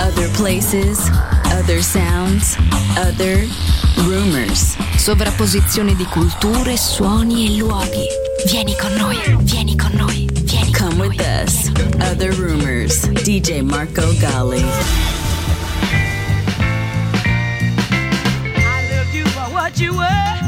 Other places, other sounds, other rumors. Sovrapposizione di culture, suoni e luoghi. Vieni con noi, vieni con noi, vieni Come with us. Other rumors. DJ Marco Gally. I loved you for what you were,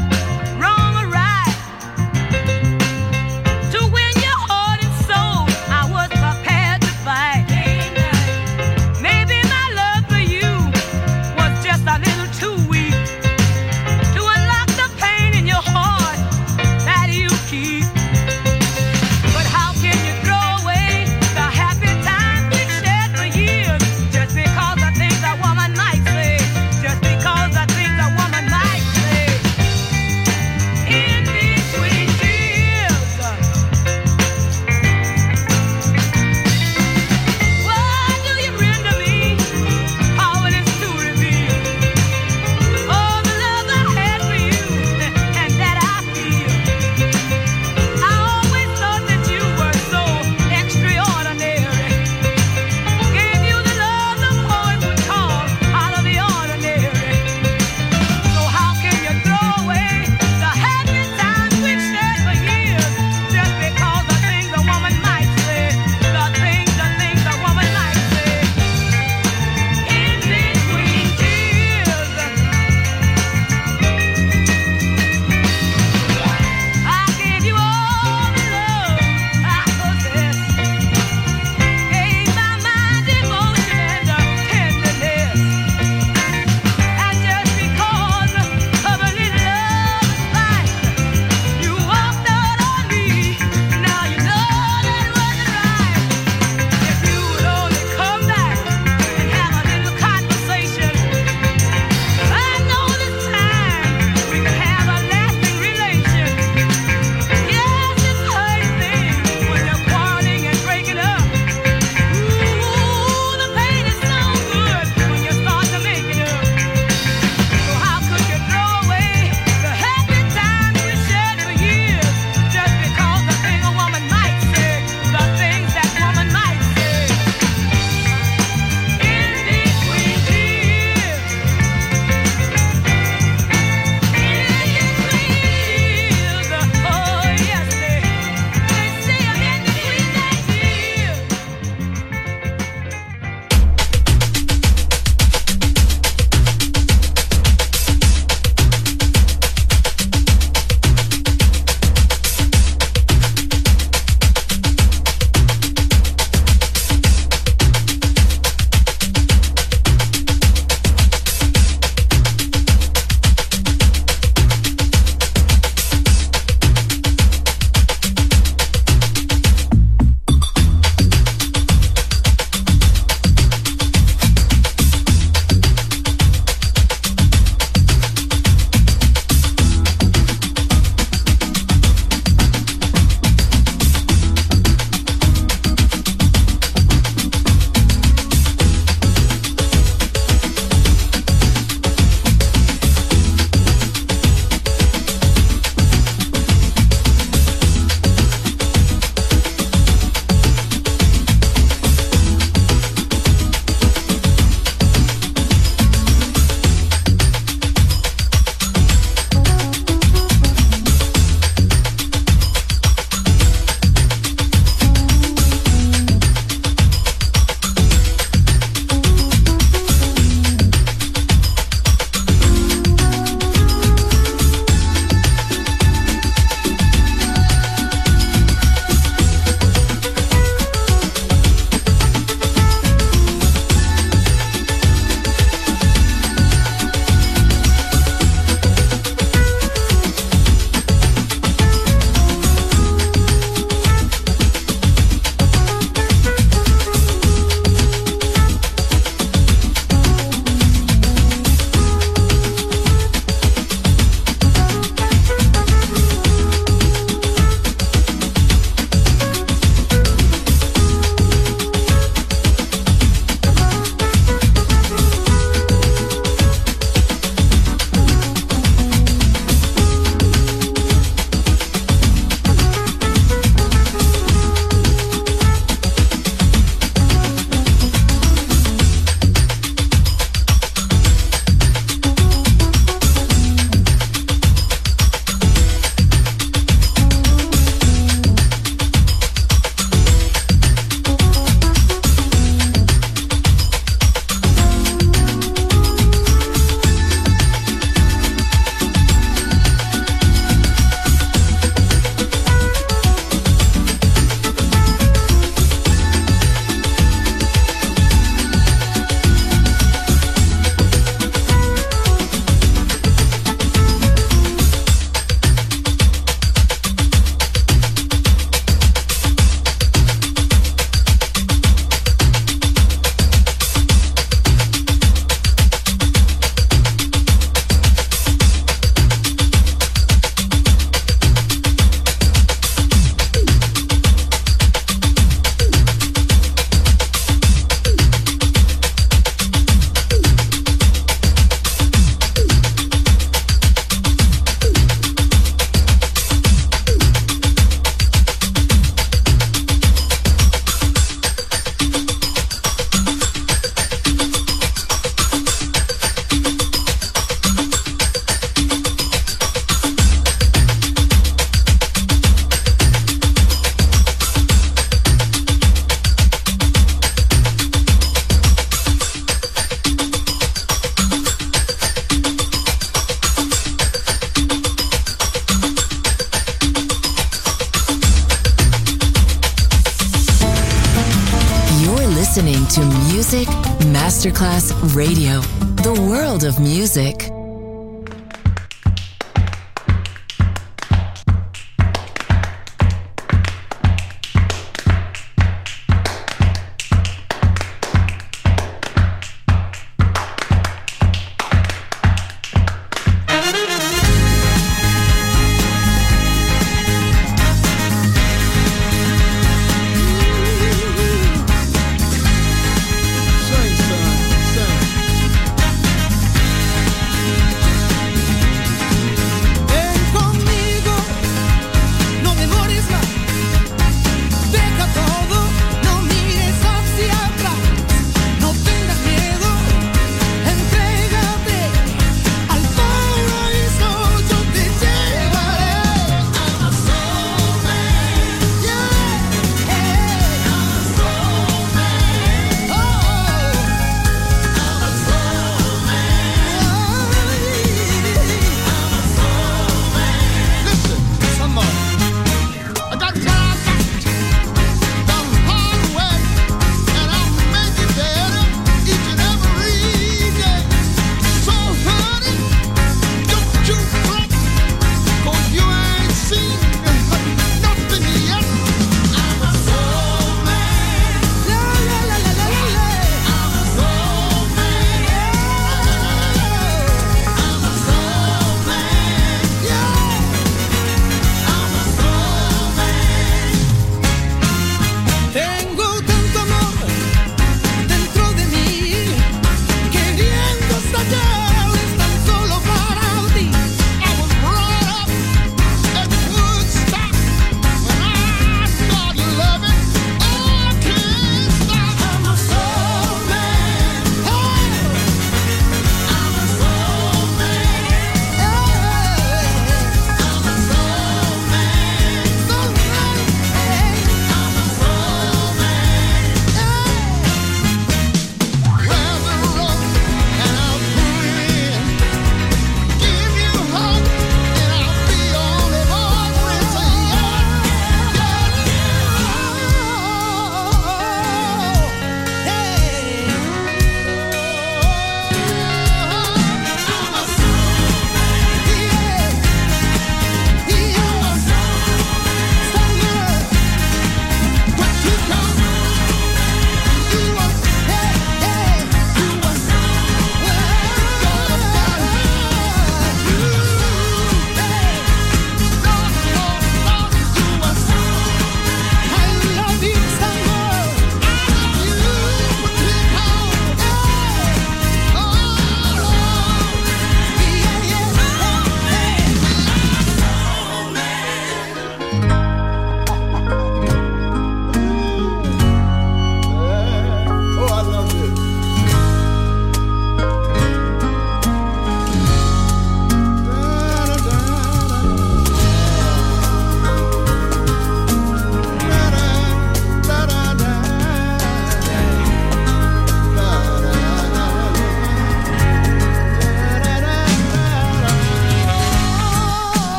music.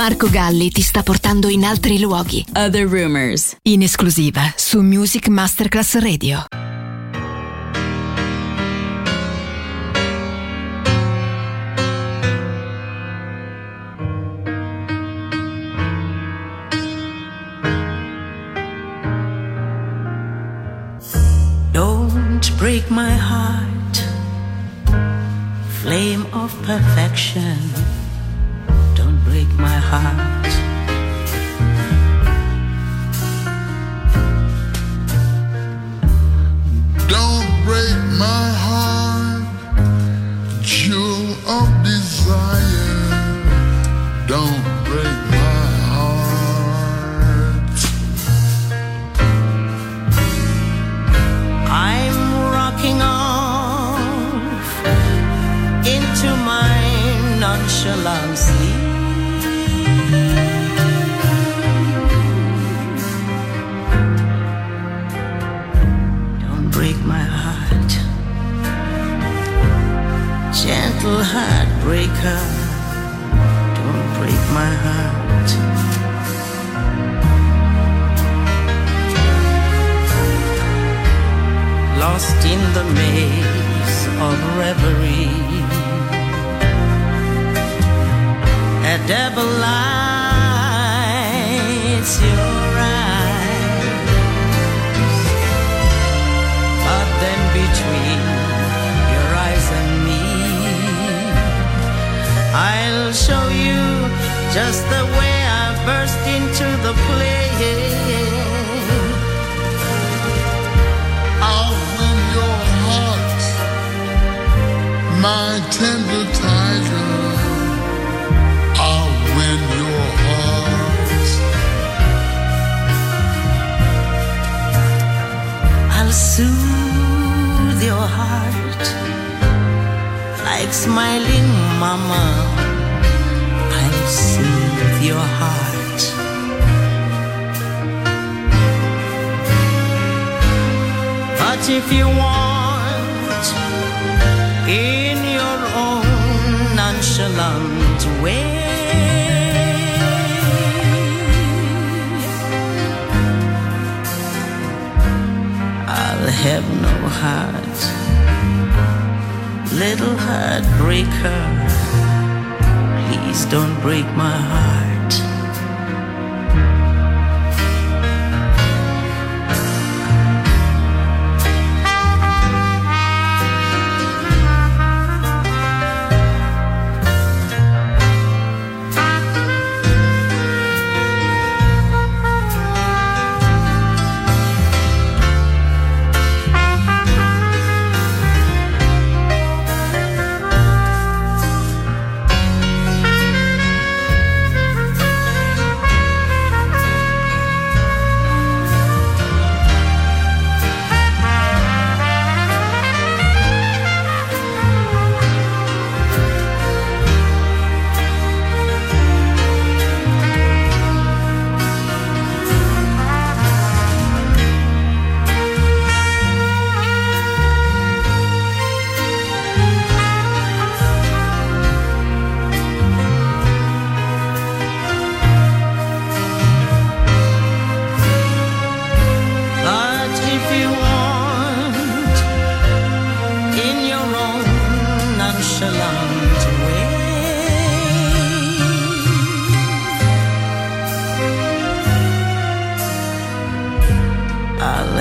Marco Galli ti sta portando in altri luoghi. Other Rumors. In esclusiva su Music Masterclass Radio. Don't break my heart, flame of perfection. My heart. Don't break my heart, jewel of desire. Heartbreaker. Don't break my heart. lost in the maze of reverie. A devil lights your eyes, but then between I'll show you just the way I burst into the play. I'll win your heart, my tender tiger. I'll win your heart. I'll soothe your heart like smiling mama. I'll soothe your heart. But if you want, in your own nonchalant way. I'll have no heart, little heartbreaker. Please don't break my heart.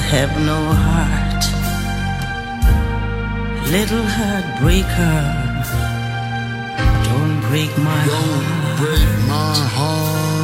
Have no heart, little heartbreaker. Don't break my Don't heart. break my heart.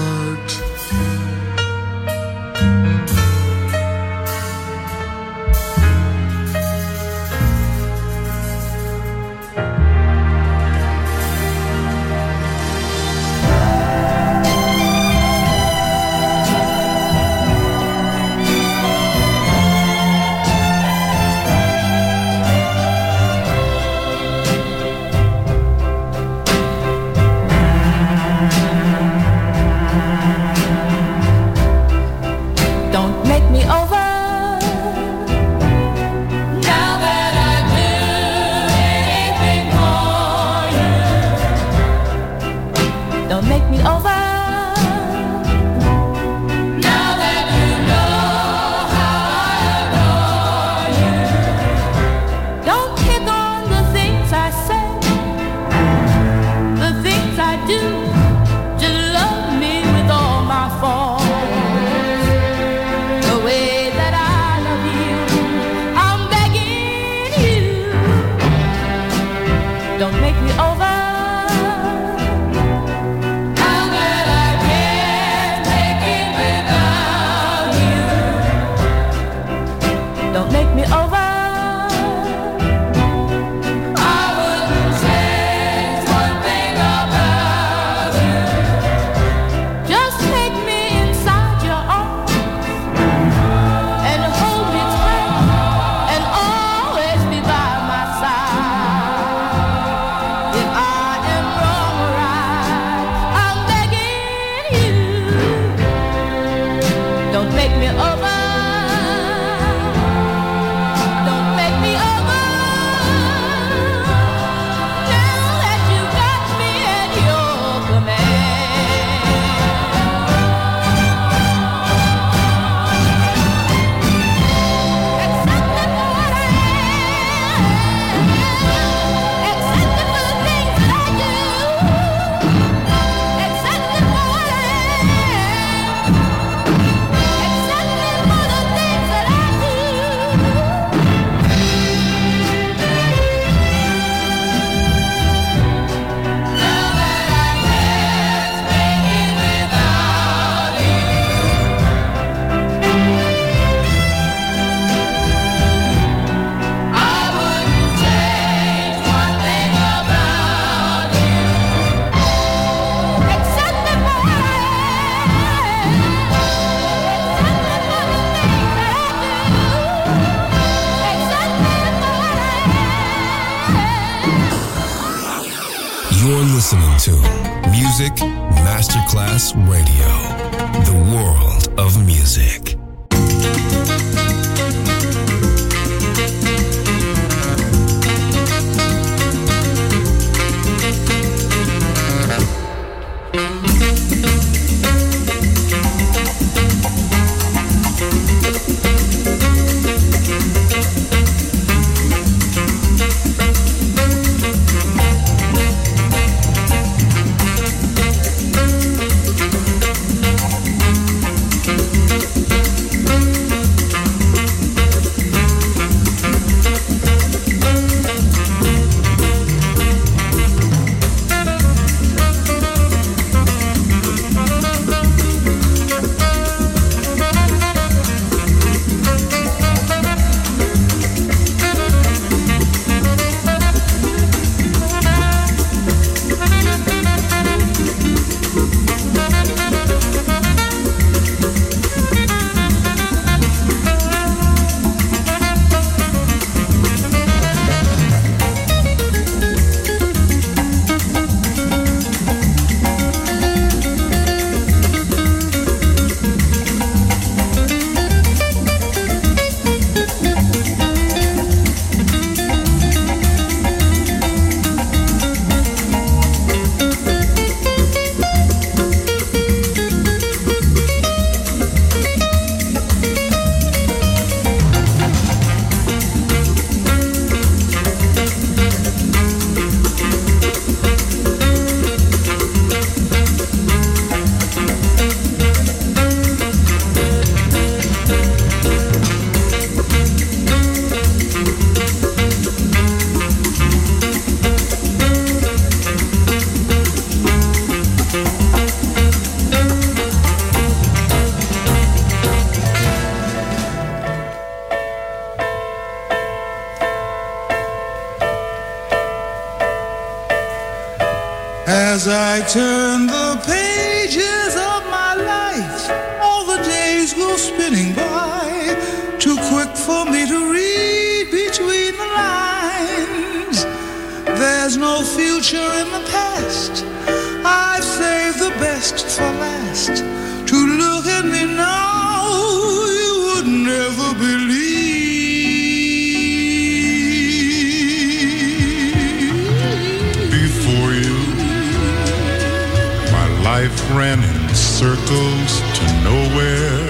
Ran in circles to nowhere.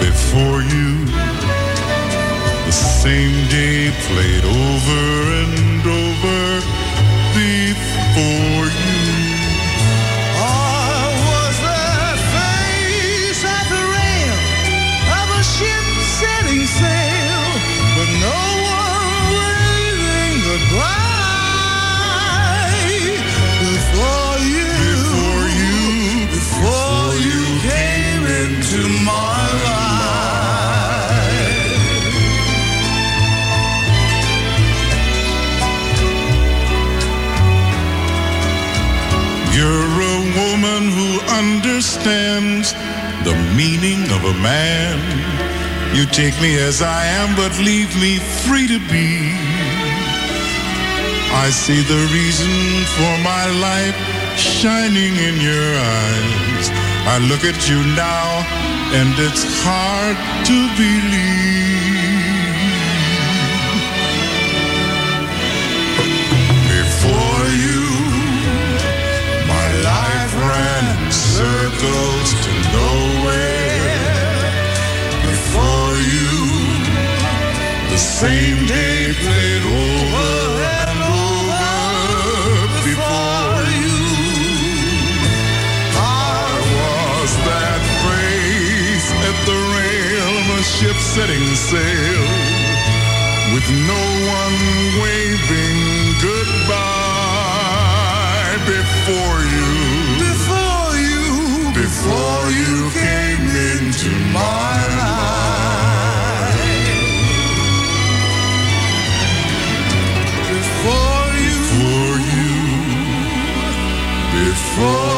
Before you, the same day played over. Meaning of a man. You take me as I am, but leave me free to be. I see the reason for my life shining in your eyes. I look at you now, and it's hard to believe. Before you, my life ran in circles to nowhere. Same day played over and over. Before you, I was that face at the rail of a ship setting sail with no one waving goodbye before you. Before you, Before you came into my Before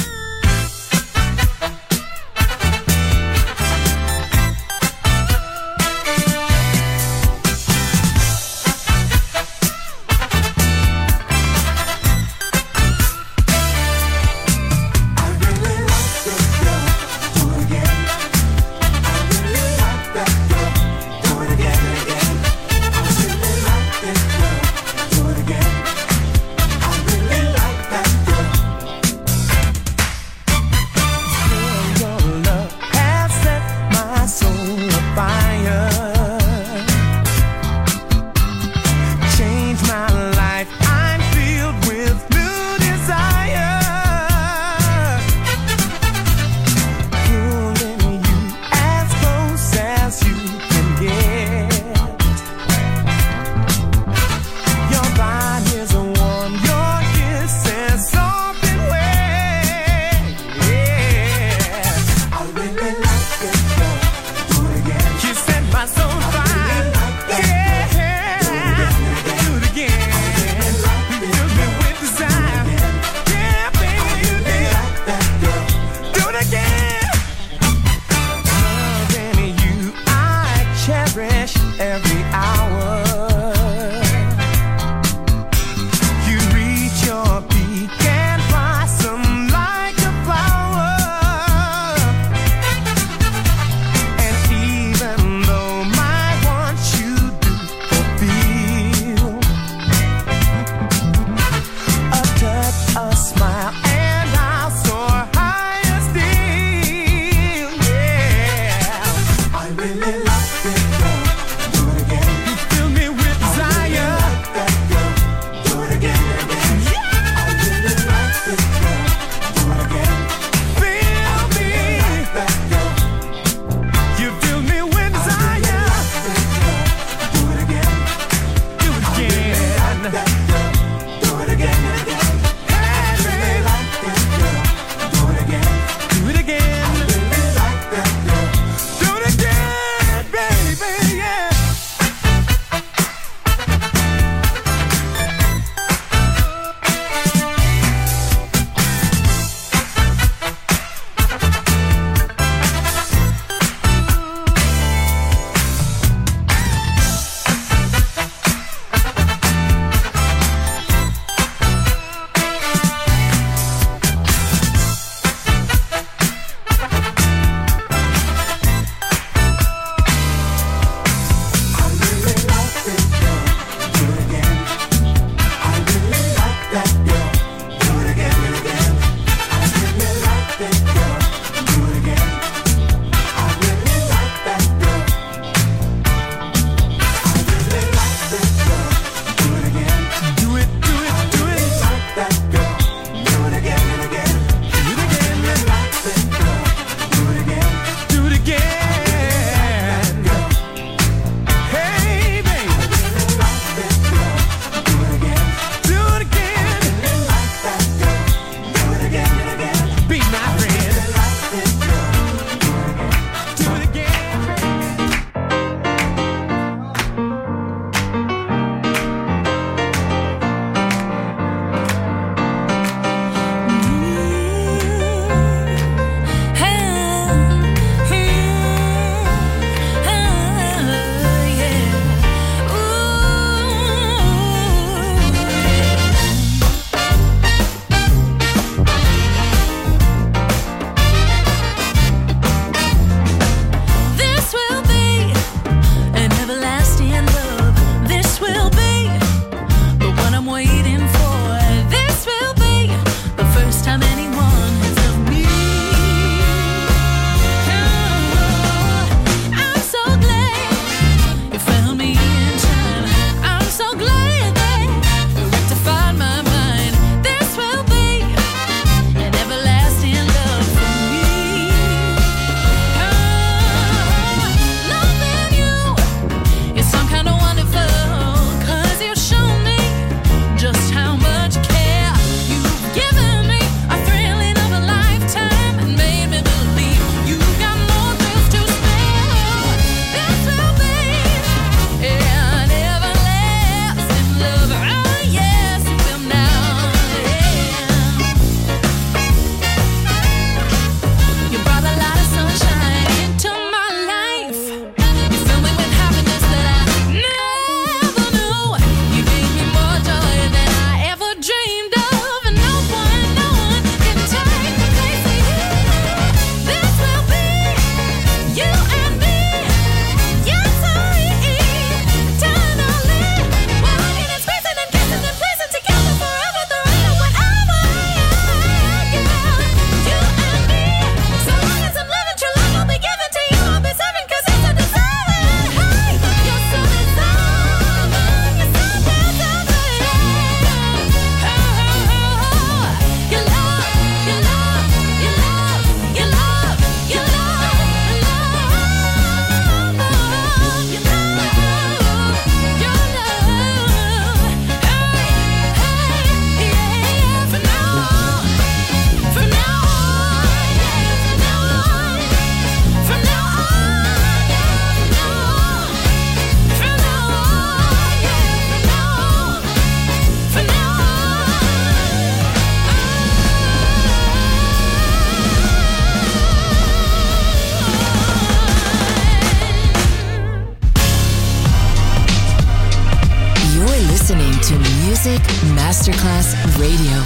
to Music Masterclass Radio.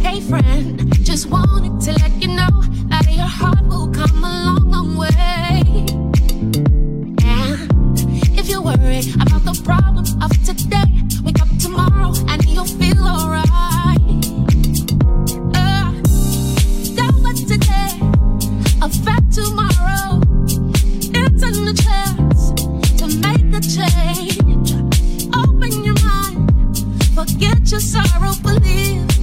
Hey friend, just wanted to let you know that your heart will come alive. get your sorrow, believe.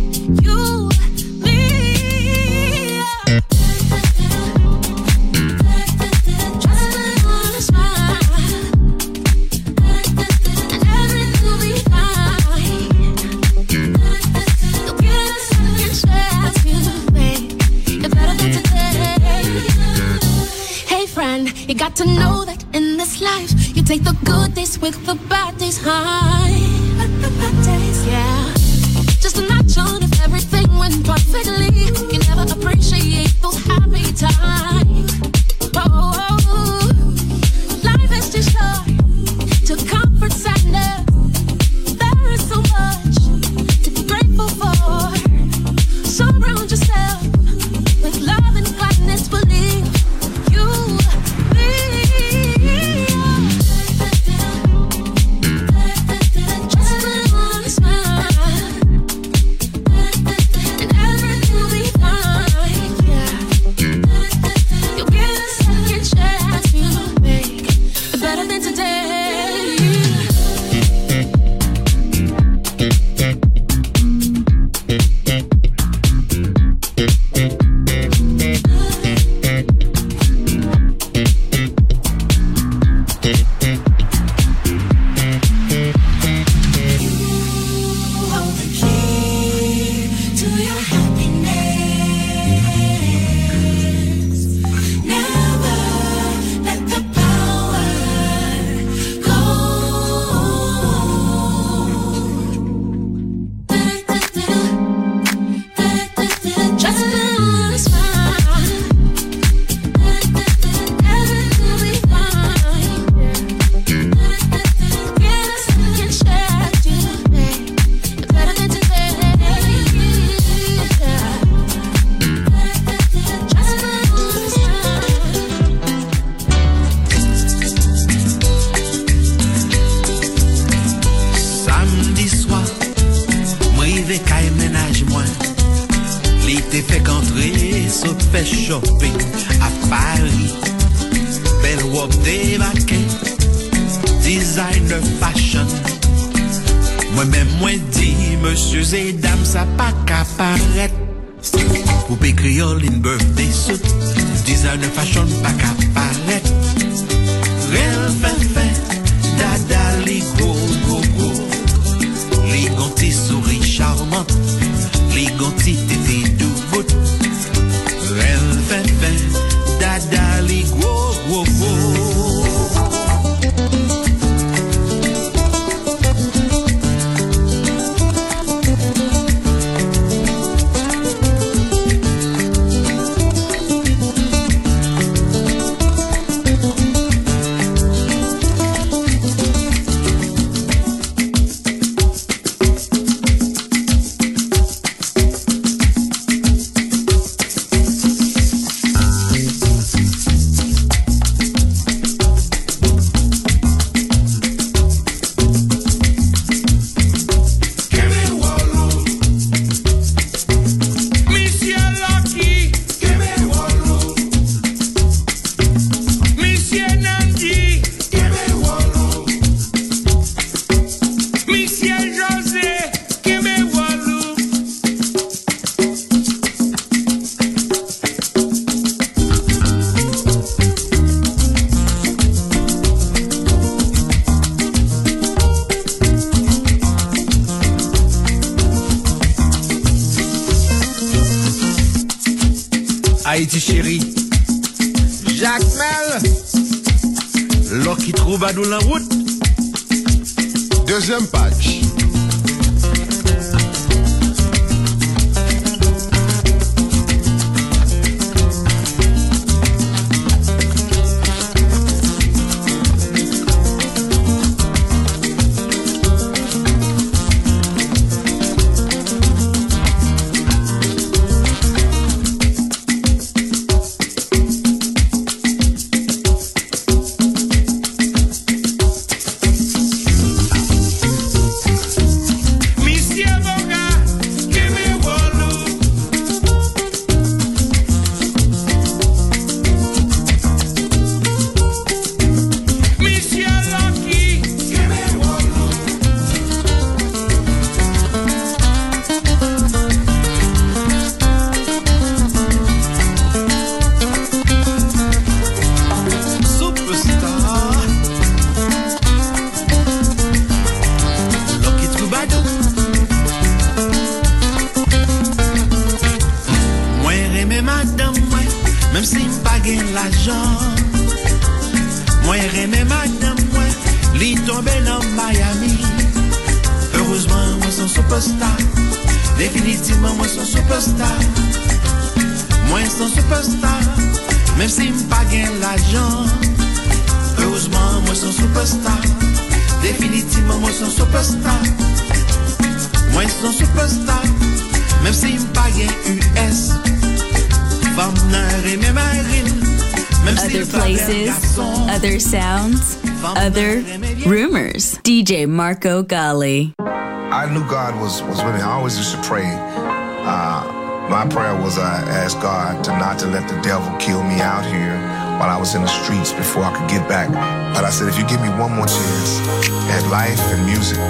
Marco Gally. I knew God was, was with me. I always used to pray. Uh, my prayer was I asked God to not to let the devil kill me out here while I was in the streets before I could get back. But I said, if you give me one more chance at life and music,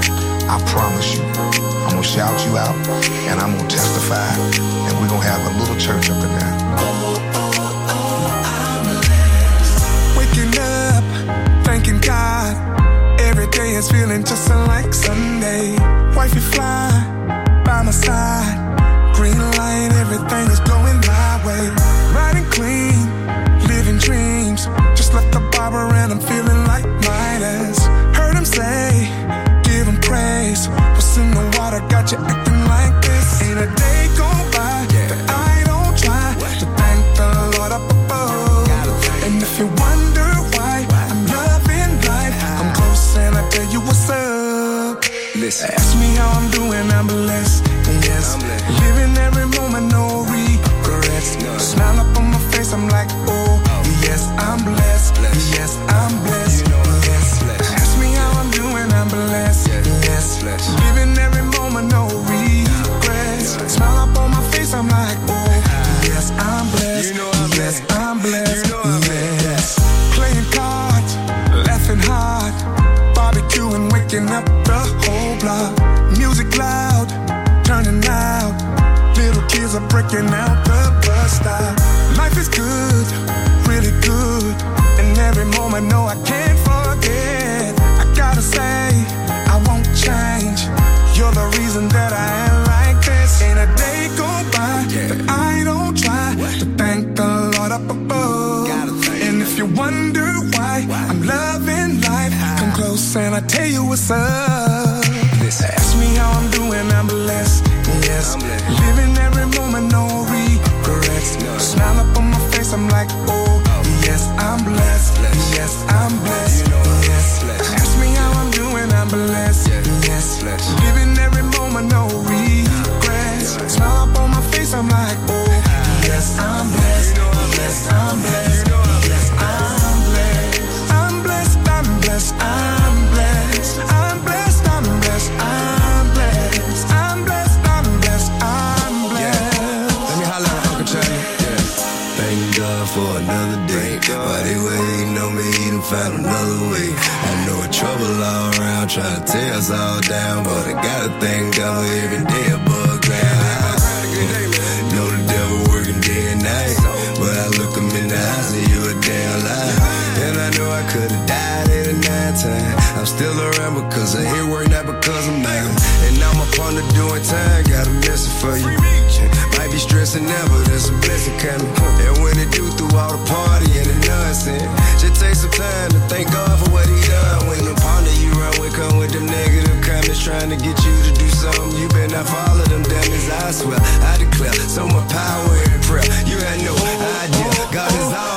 I promise you, I'm gonna shout you out and I'm gonna testify and we're gonna have a little church up in there. Is feeling just like Sunday. Wifey fly by my side. Green light, everything is going my way. Riding clean, living dreams. Just left the barber and I'm feeling like Midas. Heard him say, give him praise. What's in the water got you acting how I'm doing, I'm blessed. I know I could've died at a nine time. I'm still around because I hear work, not because I'm mad. And now I'm up on the doing time, got a message for you. Might be stressing now, but there's a blessing coming. And when it do through all the party and the nonsense, just take some time to thank God for what he done. When the partner you run with come with them negative comments trying to get you to do something, you better not follow them demons. I swear, I declare, so much power in prayer. You had no idea, God is all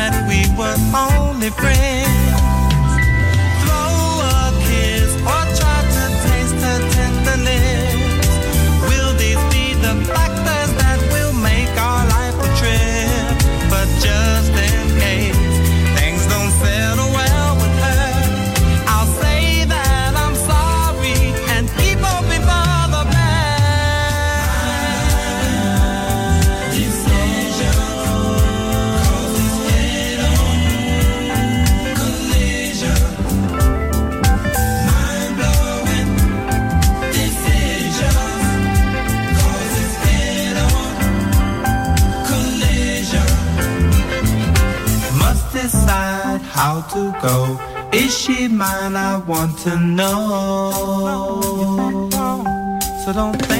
met, we were only friends. to go. Is she mine? I want to know. So don't think.